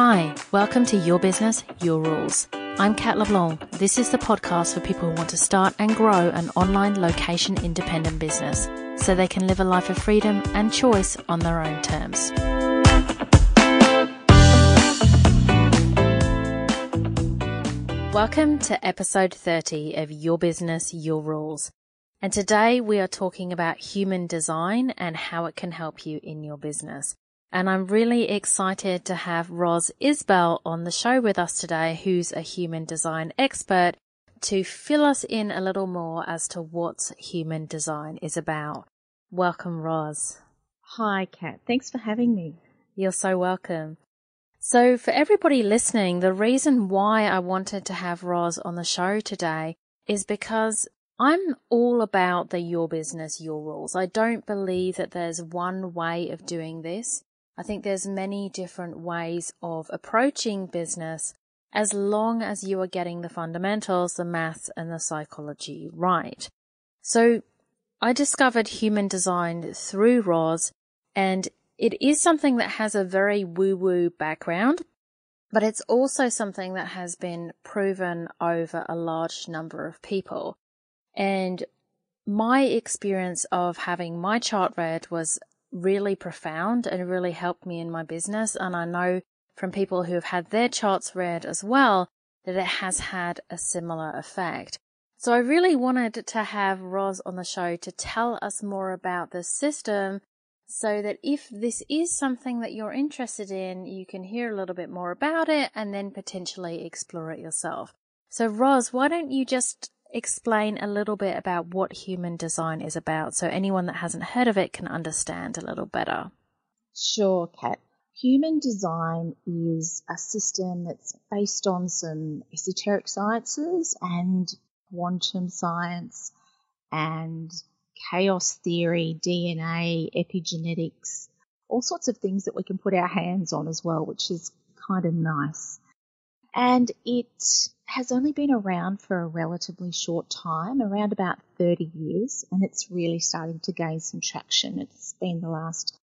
Hi, welcome to Your Business, Your Rules. I'm Kat LeBlanc. This is the podcast for people who want to start and grow an online location independent business so they can live a life of freedom and choice on their own terms. Welcome to episode 30 of Your Business, Your Rules. And today we are talking about human design and how it can help you in your business. And I'm really excited to have Roz Isbell on the show with us today, who's a human design expert to fill us in a little more as to what human design is about. Welcome, Roz. Hi, Kat. Thanks for having me. You're so welcome. So for everybody listening, the reason why I wanted to have Roz on the show today is because I'm all about the your business, your rules. I don't believe that there's one way of doing this. I think there's many different ways of approaching business as long as you are getting the fundamentals, the maths and the psychology right. So I discovered human design through Roz and it is something that has a very woo woo background, but it's also something that has been proven over a large number of people. And my experience of having my chart read was really profound and really helped me in my business. And I know from people who have had their charts read as well that it has had a similar effect. So I really wanted to have Roz on the show to tell us more about the system so that if this is something that you're interested in, you can hear a little bit more about it and then potentially explore it yourself. So Roz, why don't you just explain a little bit about what human design is about so anyone that hasn't heard of it can understand a little better? Sure, Kat. Human design is a system that's based on some esoteric sciences and quantum science and chaos theory, DNA, epigenetics, all sorts of things that we can put our hands on as well, which is kind of nice. And it has only been around for a relatively short time, around about 30 years, and it's really starting to gain some traction. It's been the last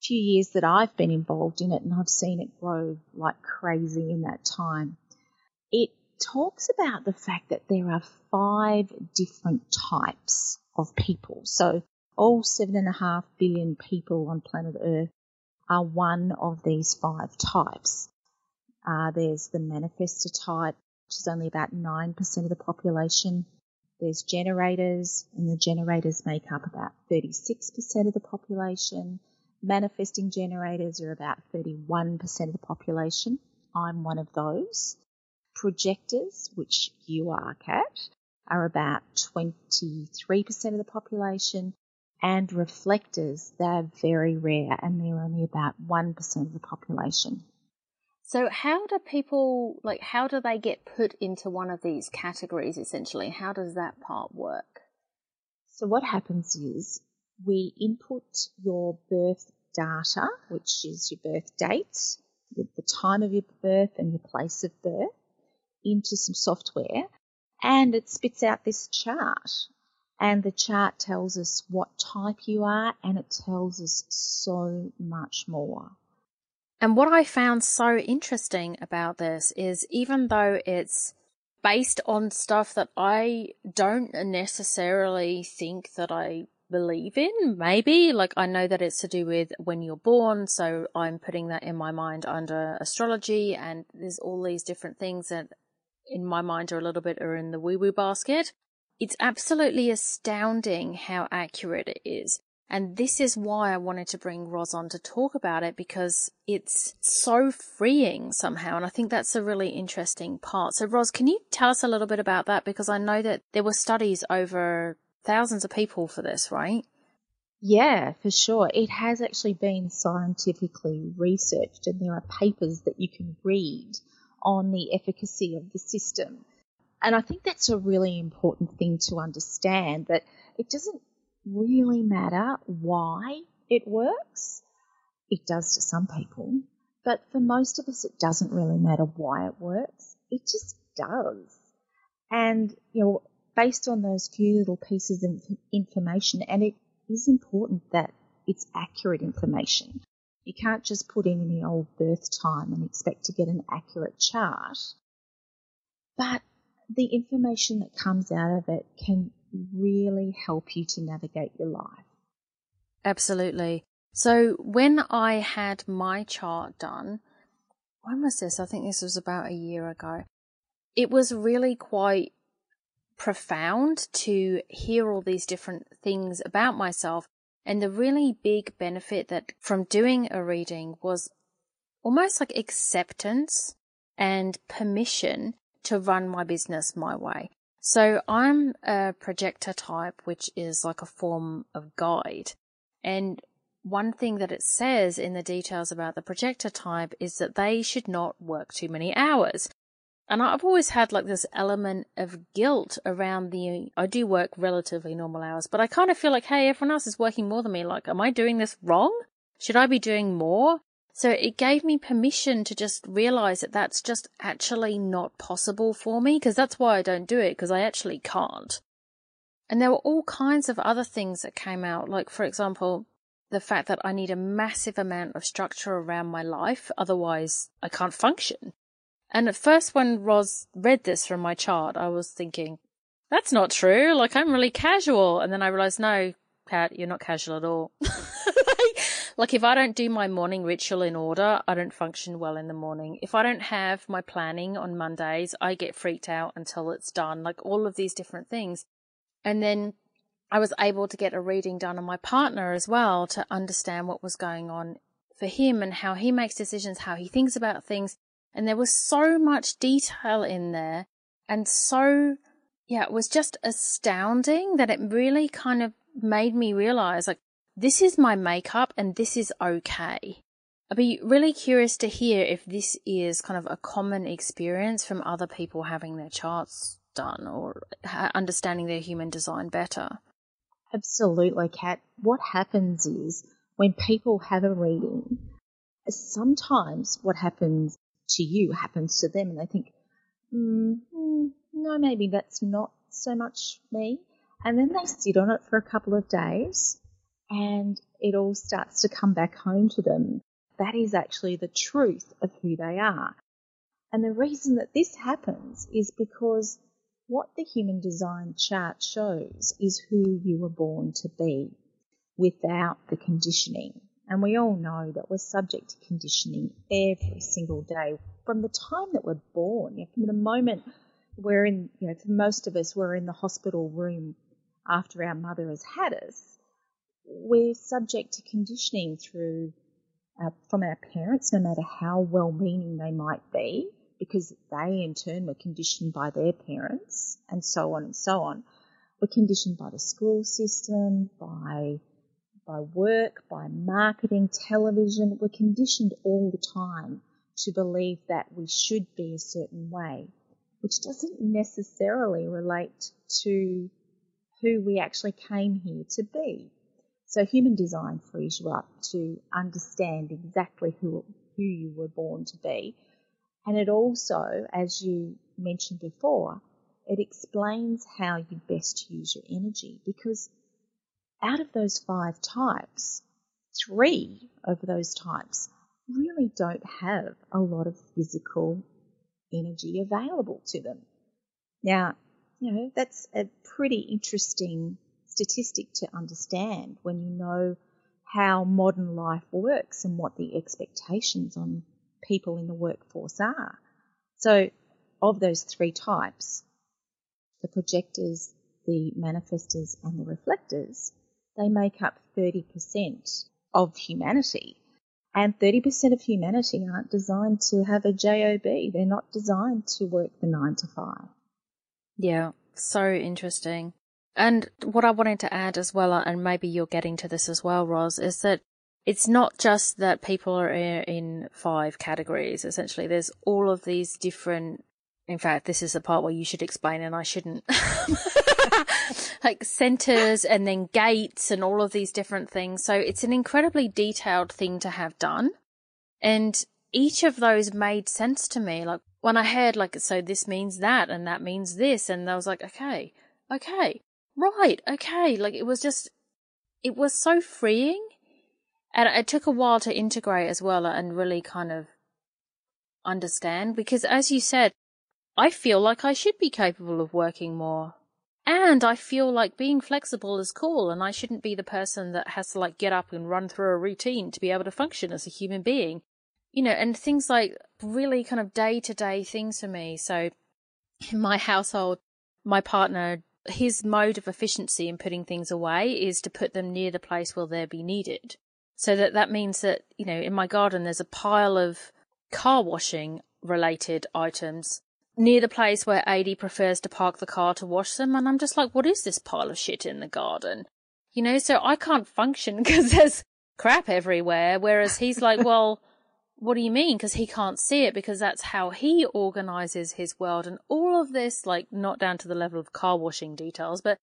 few years that I've been involved in it, and I've seen it grow like crazy in that time. It talks about the fact that there are five different types of people. So all seven and a half billion people on planet Earth are one of these five types. Uh, there's the manifestor type, which is only about 9% of the population. There's generators, and the generators make up about 36% of the population. Manifesting generators are about 31% of the population. I'm one of those. Projectors, which you are, Kat, are about 23% of the population. And reflectors, they're very rare and they're only about 1% of the population. So how do people like how do they get put into one of these categories essentially? How does that part work? So what happens is we input your birth data, which is your birth date, the time of your birth and your place of birth into some software and it spits out this chart. And the chart tells us what type you are and it tells us so much more. And what I found so interesting about this is even though it's based on stuff that I don't necessarily think that I believe in, maybe, like I know that it's to do with when you're born, so I'm putting that in my mind under astrology and there's all these different things that in my mind are a little bit are in the woo woo basket. It's absolutely astounding how accurate it is. And this is why I wanted to bring Roz on to talk about it because it's so freeing somehow. And I think that's a really interesting part. So Roz, can you tell us a little bit about that? Because I know that there were studies over thousands of people for this, right? Yeah, for sure. It has actually been scientifically researched and there are papers that you can read on the efficacy of the system. And I think that's a really important thing to understand that it doesn't really matter why it works. It does to some people, but for most of us, it doesn't really matter why it works. It just does. And, you know, based on those few little pieces of information, and it is important that it's accurate information. You can't just put in any old birth time and expect to get an accurate chart. But the information that comes out of it can really help you to navigate your life. Absolutely. So when I had my chart done, when was this? I think this was about a year ago. It was really quite profound to hear all these different things about myself. And the really big benefit that from doing a reading was almost like acceptance and permission to run my business my way. So I'm a projector type, which is like a form of guide. And one thing that it says in the details about the projector type is that they should not work too many hours. And I've always had like this element of guilt around the, I do work relatively normal hours, but I kind of feel like, hey, everyone else is working more than me. Like, am I doing this wrong? Should I be doing more? So it gave me permission to just realize that that's just actually not possible for me because that's why I don't do it because I actually can't. And there were all kinds of other things that came out. Like, for example, the fact that I need a massive amount of structure around my life. Otherwise I can't function. And at first, when Roz read this from my chart, I was thinking, that's not true. Like, I'm really casual. And then I realized, no, Kat, you're not casual at all. like, if I don't do my morning ritual in order, I don't function well in the morning. If I don't have my planning on Mondays, I get freaked out until it's done. Like, all of these different things. And then I was able to get a reading done on my partner as well to understand what was going on for him and how he makes decisions, how he thinks about things. And there was so much detail in there and so, yeah, it was just astounding that it really kind of made me realize like, this is my makeup and this is okay. I'd be really curious to hear if this is kind of a common experience from other people having their charts done or understanding their human design better. Absolutely, Kat. What happens is when people have a reading, sometimes what happens to you happens to them and they think, mm, no, maybe that's not so much me. And then they sit on it for a couple of days and it all starts to come back home to them. That is actually the truth of who they are. And the reason that this happens is because what the human design chart shows is who you were born to be without the conditioning. And we all know that we're subject to conditioning every single day from the time that we're born. You know, from the moment we're in, you know, for most of us, we're in the hospital room after our mother has had us. We're subject to conditioning through uh, from our parents, no matter how well-meaning they might be, because they in turn were conditioned by their parents, and so on and so on. We're conditioned by the school system, by by work, by marketing, television. We're conditioned all the time to believe that we should be a certain way, which doesn't necessarily relate to who we actually came here to be. So human design frees you up to understand exactly who, who you were born to be. And it also, as you mentioned before, it explains how you best use your energy because out of those five types, three of those types really don't have a lot of physical energy available to them. Now, you know, that's a pretty interesting statistic to understand when you know how modern life works and what the expectations on people in the workforce are. So, of those three types, the projectors, the manifestors, and the reflectors, they make up 30% of humanity. And 30% of humanity aren't designed to have a job. They're not designed to work the nine to five. Yeah, so interesting. And what I wanted to add as well, and maybe you're getting to this as well, Roz, is that it's not just that people are in five categories. Essentially, there's all of these different. In fact, this is the part where you should explain, and I shouldn't. like centers and then gates and all of these different things. So it's an incredibly detailed thing to have done. And each of those made sense to me. Like when I heard like, so this means that and that means this. And I was like, okay, okay, right, okay. Like it was just, it was so freeing And it took a while to integrate as well uh, and really kind of understand because as you said, I feel like I should be capable of working more. And I feel like being flexible is cool and I shouldn't be the person that has to like get up and run through a routine to be able to function as a human being. You know, and things like really kind of day to day things for me. So in my household, my partner, his mode of efficiency in putting things away is to put them near the place where they'll be needed. So that that means that, you know, in my garden, there's a pile of car washing related items near the place where Adi prefers to park the car to wash them. And I'm just like, what is this pile of shit in the garden? You know, so I can't function because there's crap everywhere. Whereas he's like, well, what do you mean? Because he can't see it because that's how he organizes his world. And all of this, like, not down to the level of car washing details, but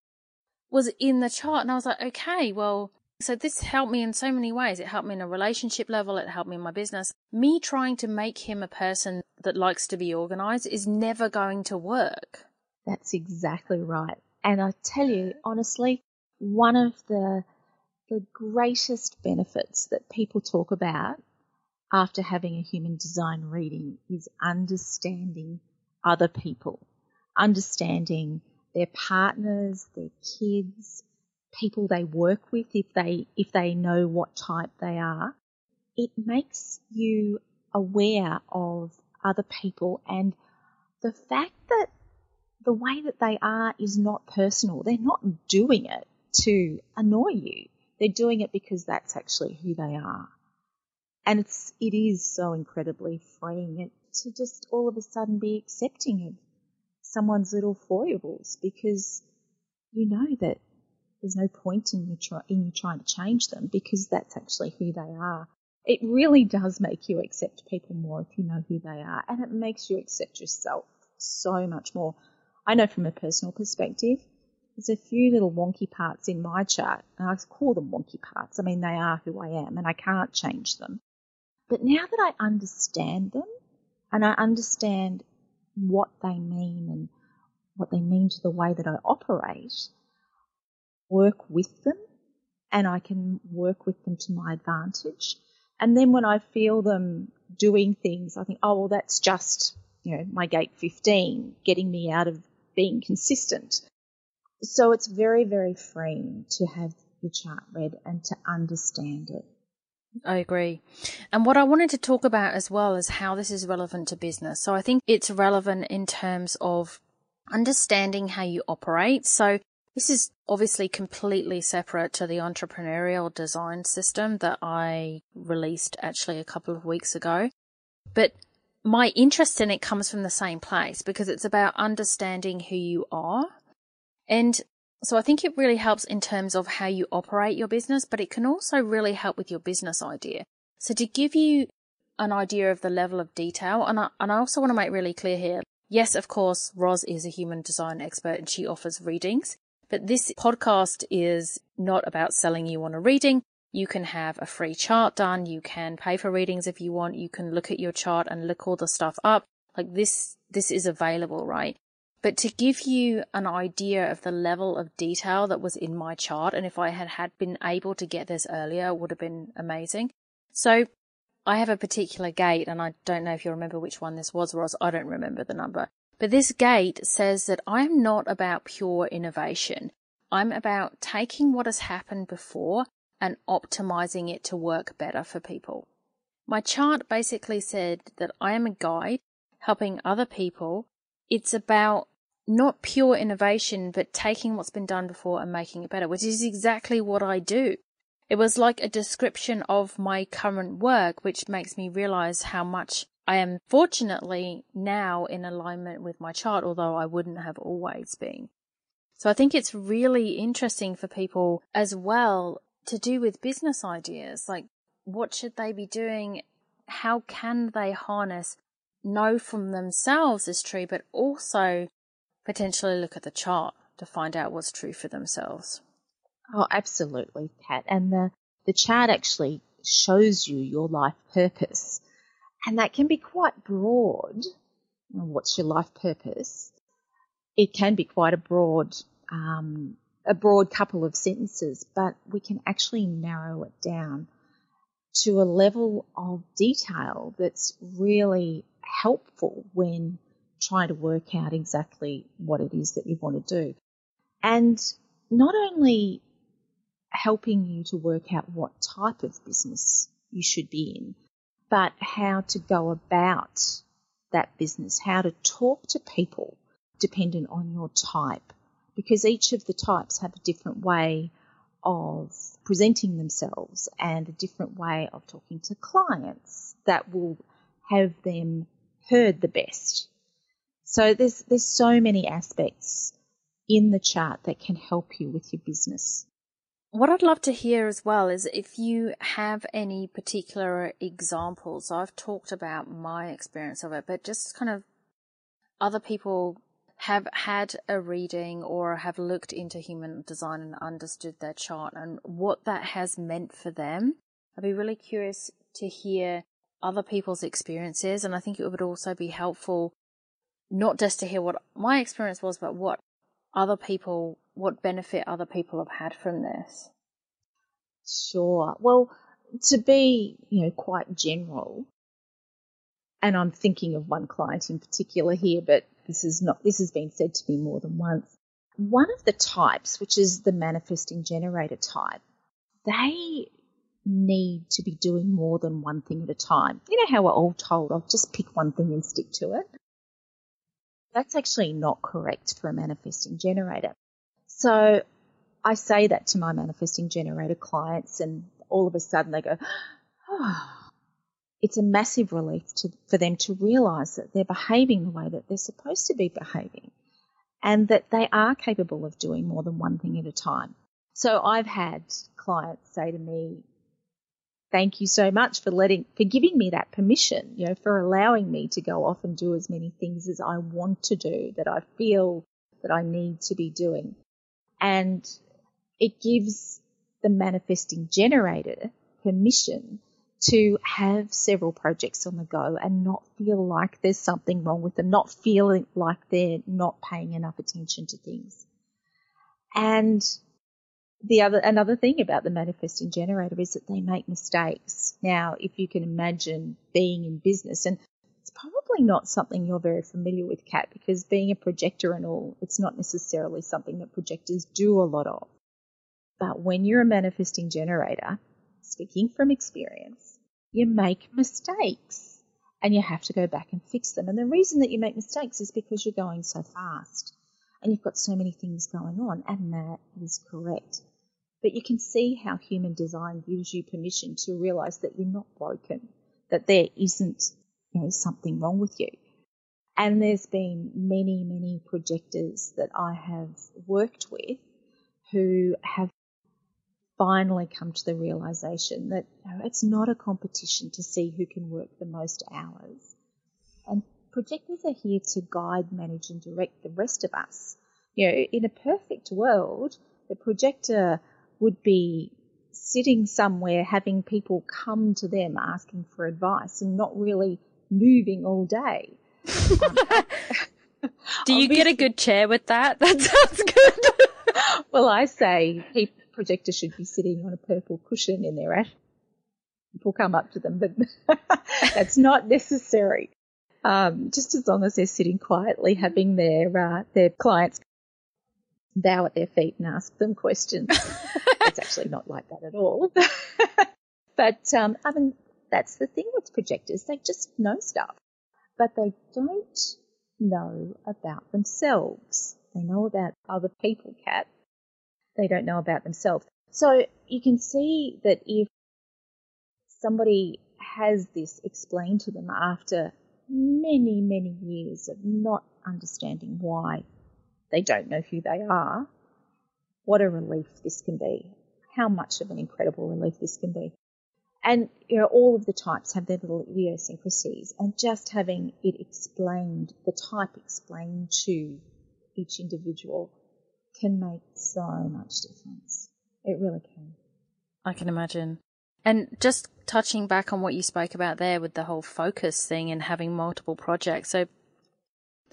was in the chart. And I was like, okay, well, so this helped me in so many ways. It helped me in a relationship level. It helped me in my business. Me trying to make him a person that likes to be organized is never going to work. That's exactly right. And I tell you, honestly, one of the the greatest benefits that people talk about after having a human design reading is understanding other people, understanding their partners, their kids, people they work with if they if they know what type they are. It makes you aware of other people and the fact that the way that they are is not personal. They're not doing it to annoy you. They're doing it because that's actually who they are. And it's, it is so incredibly freeing to just all of a sudden be accepting of someone's little foibles because you know that there's no point in you, try, in you trying to change them because that's actually who they are. It really does make you accept people more if you know who they are, and it makes you accept yourself so much more. I know from a personal perspective, there's a few little wonky parts in my chart, and I call them wonky parts. I mean, they are who I am, and I can't change them. But now that I understand them, and I understand what they mean and what they mean to the way that I operate, work with them and I can work with them to my advantage. And then when I feel them doing things, I think, oh, well, that's just, you know, my gate 15 getting me out of being consistent. So it's very, very freeing to have your chart read and to understand it. I agree. And what I wanted to talk about as well is how this is relevant to business. So I think it's relevant in terms of understanding how you operate. So this is obviously completely separate to the entrepreneurial design system that I released actually a couple of weeks ago. But my interest in it comes from the same place because it's about understanding who you are. And so I think it really helps in terms of how you operate your business, but it can also really help with your business idea. So to give you an idea of the level of detail, and I, and I also want to make really clear here, yes, of course, Roz is a human design expert and she offers readings. But this podcast is not about selling you on a reading. You can have a free chart done. You can pay for readings if you want. You can look at your chart and look all the stuff up. Like this, this is available, right? But to give you an idea of the level of detail that was in my chart, and if I had had been able to get this earlier, would have been amazing. So I have a particular gate, and I don't know if you remember which one this was, Roz. I don't remember the number. But this gate says that I'm not about pure innovation. I'm about taking what has happened before and optimizing it to work better for people. My chart basically said that I am a guide helping other people. It's about not pure innovation, but taking what's been done before and making it better, which is exactly what I do. It was like a description of my current work, which makes me realize how much I am fortunately now in alignment with my chart, although I wouldn't have always been. So I think it's really interesting for people as well to do with business ideas. Like, what should they be doing? How can they harness, know from themselves is true, but also potentially look at the chart to find out what's true for themselves? Oh, absolutely, Kat. And the, the chart actually shows you your life purpose. And that can be quite broad. What's your life purpose? It can be quite a broad, um, a broad couple of sentences, but we can actually narrow it down. to a level of detail that's really helpful when trying to work out exactly what it is that you want to do. And not only helping you to work out what type of business you should be in, but how to go about that business, how to talk to people dependent on your type, because each of the types have a different way of presenting themselves and a different way of talking to clients that will have them heard the best. So there's there's so many aspects in the chart that can help you with your business. What I'd love to hear as well is if you have any particular examples. I've talked about my experience of it, but just kind of other people have had a reading or have looked into human design and understood their chart and what that has meant for them. I'd be really curious to hear other people's experiences. And I think it would also be helpful not just to hear what my experience was, but what other people, what benefit other people have had from this. Sure. Well, to be, you know, quite general, and I'm thinking of one client in particular here, but this is not, this has been said to me more than once. One of the types, which is the manifesting generator type, they need to be doing more than one thing at a time. You know how we're all told, I'll just pick one thing and stick to it? That's actually not correct for a manifesting generator. So I say that to my manifesting generator clients, and all of a sudden they go, oh. It's a massive relief to, for them to realize that they're behaving the way that they're supposed to be behaving and that they are capable of doing more than one thing at a time. So I've had clients say to me, thank you so much for letting, for giving me that permission, you know, for allowing me to go off and do as many things as I want to do that I feel that I need to be doing. And it gives the manifesting generator permission to have several projects on the go and not feel like there's something wrong with them, not feeling like they're not paying enough attention to things. And the other another thing about the manifesting generator is that they make mistakes. Now, if you can imagine being in business, and it's probably not something you're very familiar with, Kat, because being a projector and all, it's not necessarily something that projectors do a lot of. But when you're a manifesting generator, speaking from experience, you make mistakes and you have to go back and fix them. And the reason that you make mistakes is because you're going so fast and you've got so many things going on, and that is correct. But you can see how human design gives you permission to realize that you're not broken, that there isn't you know, something wrong with you. And there's been many, many projectors that I have worked with who have finally come to the realization that you know, it's not a competition to see who can work the most hours. And projectors are here to guide, manage, and direct the rest of us. You know, in a perfect world, the projector would be sitting somewhere having people come to them asking for advice and not really moving all day. Do you get a good chair with that? That sounds good. well, I say people, projector should be sitting on a purple cushion in their ash. People come up to them, but that's not necessary. Um, just as long as they're sitting quietly, having their uh, their clients bow at their feet and ask them questions. it's actually not like that at all. but um, I mean, that's the thing with projectors; they just know stuff, but they don't know about themselves. They know about other people, Kat. They don't know about themselves. So you can see that if somebody has this explained to them after many, many years of not understanding why they don't know who they are, what a relief this can be. How much of an incredible relief this can be. And you know, all of the types have their little idiosyncrasies, and just having it explained, the type explained to each individual, can make so much difference. It really can. I can imagine. And just touching back on what you spoke about there with the whole focus thing and having multiple projects. So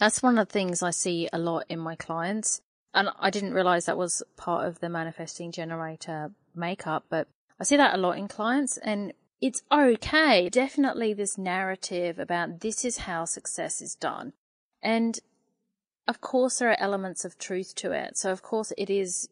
that's one of the things I see a lot in my clients. And I didn't realize that was part of the manifesting generator makeup, but I see that a lot in clients. And it's okay. Definitely this narrative about this is how success is done. And of course, there are elements of truth to it. So, of course, it is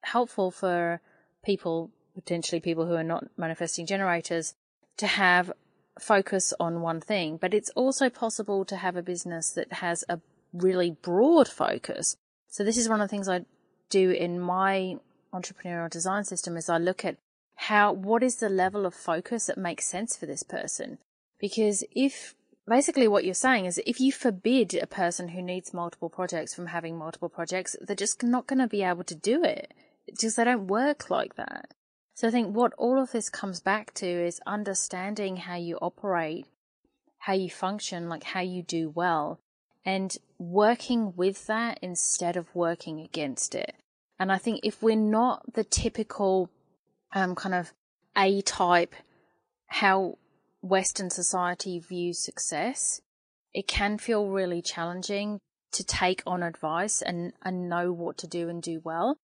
helpful for people, potentially people who are not manifesting generators, to have focus on one thing. But it's also possible to have a business that has a really broad focus. So, this is one of the things I do in my entrepreneurial design system is I look at how, what is the level of focus that makes sense for this person? Because if basically what you're saying is if you forbid a person who needs multiple projects from having multiple projects, they're just not going to be able to do it because they don't work like that. So I think what all of this comes back to is understanding how you operate, how you function, like how you do well, and working with that instead of working against it. And I think if we're not the typical um, kind of A type, how Western society views success, it can feel really challenging to take on advice and, and know what to do and do well.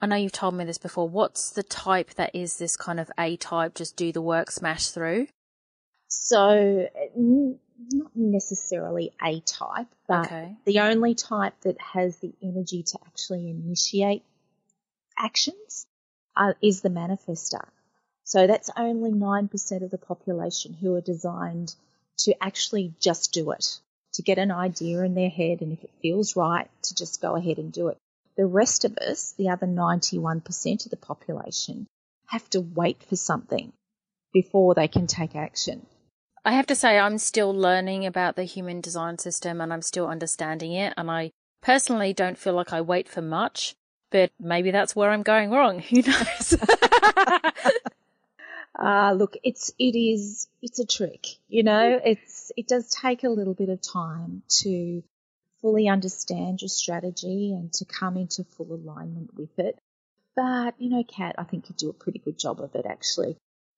I know you've told me this before. What's the type that is this kind of A type, just do the work, smash through? So, not necessarily A type, but okay. the only type that has the energy to actually initiate actions uh, is the manifester. So that's only 9% of the population who are designed to actually just do it, to get an idea in their head, and if it feels right, to just go ahead and do it. The rest of us, the other 91% of the population, have to wait for something before they can take action. I have to say, I'm still learning about the human design system and I'm still understanding it. And I personally don't feel like I wait for much, but maybe that's where I'm going wrong. Who knows? Uh, look, it's, it is, it's a trick, you know, it's, it does take a little bit of time to fully understand your strategy and to come into full alignment with it. But, you know, Kat, I think you do a pretty good job of it actually.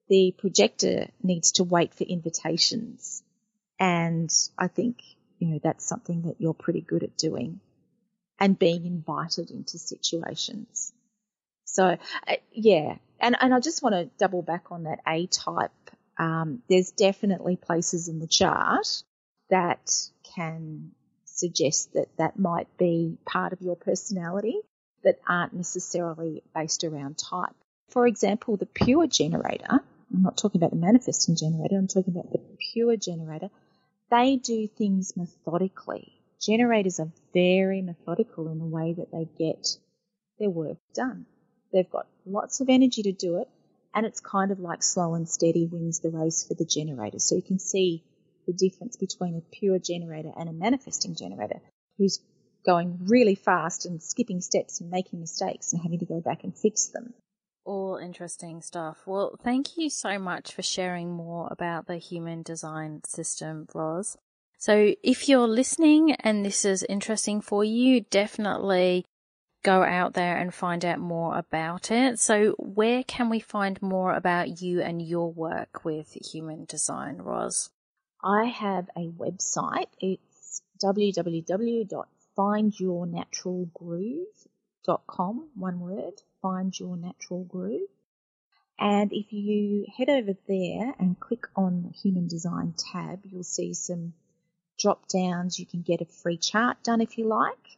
The projector needs to wait for invitations. And I think, you know, that's something that you're pretty good at doing and being invited into situations. So, uh, yeah, and, and I just want to double back on that A type. Um, there's definitely places in the chart that can suggest that that might be part of your personality that aren't necessarily based around type. For example, the pure generator, I'm not talking about the manifesting generator, I'm talking about the pure generator, they do things methodically. Generators are very methodical in the way that they get their work done. They've got lots of energy to do it, and it's kind of like slow and steady wins the race for the generator. So you can see the difference between a pure generator and a manifesting generator who's going really fast and skipping steps and making mistakes and having to go back and fix them. All interesting stuff. Well, thank you so much for sharing more about the human design system, Roz. So if you're listening and this is interesting for you, definitely go out there and find out more about it. So where can we find more about you and your work with human design, Roz? I have a website. It's www.findyournaturalgroove.com, one word, find your natural groove. And if you head over there and click on the human design tab, you'll see some drop downs. You can get a free chart done if you like.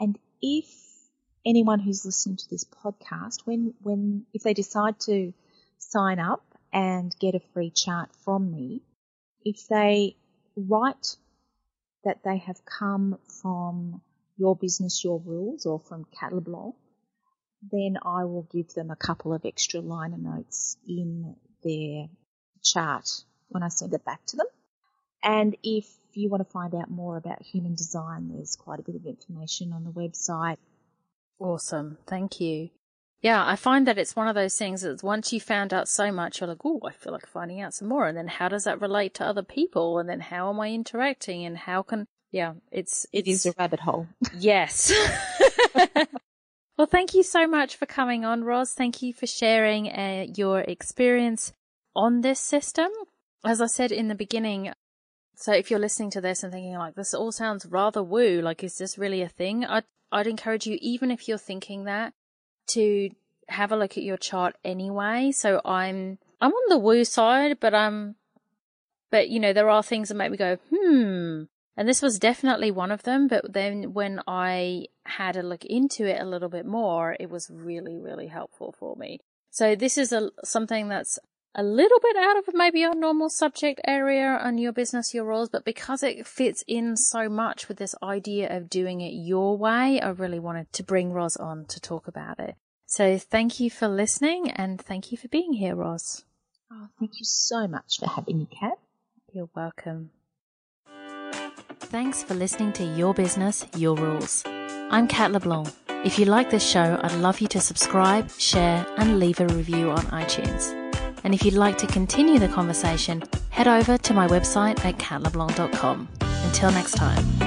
And if anyone who's listening to this podcast, when, when, if they decide to sign up and get a free chart from me, if they write that they have come from your business, your rules, or from Kat LeBlanc, then I will give them a couple of extra liner notes in their chart when I send it back to them. And if you want to find out more about human design, there's quite a bit of information on the website. Awesome. Thank you. Yeah, I find that it's one of those things that once you found out so much, you're like, oh, I feel like finding out some more. And then how does that relate to other people? And then how am I interacting? And how can, yeah, it's, it's it is a rabbit hole. Yes. well, thank you so much for coming on, Roz. Thank you for sharing uh, your experience on this system. As I said in the beginning, so if you're listening to this and thinking like this all sounds rather woo, like is this really a thing? I'd I'd encourage you, even if you're thinking that, to have a look at your chart anyway. So I'm I'm on the woo side, but I'm, but you know, there are things that make me go, hmm. And this was definitely one of them. But then when I had a look into it a little bit more, it was really, really helpful for me. So this is a, something that's a little bit out of maybe your normal subject area on your business, your rules, but because it fits in so much with this idea of doing it your way, I really wanted to bring Roz on to talk about it. So thank you for listening and thank you for being here, Roz. Oh, thank you so much for having me, Kat. You're welcome. Thanks for listening to Your Business, Your Rules. I'm Kat LeBlanc. If you like this show, I'd love you to subscribe, share, and leave a review on iTunes. And if you'd like to continue the conversation, head over to my website at katleblanc.com. Until next time.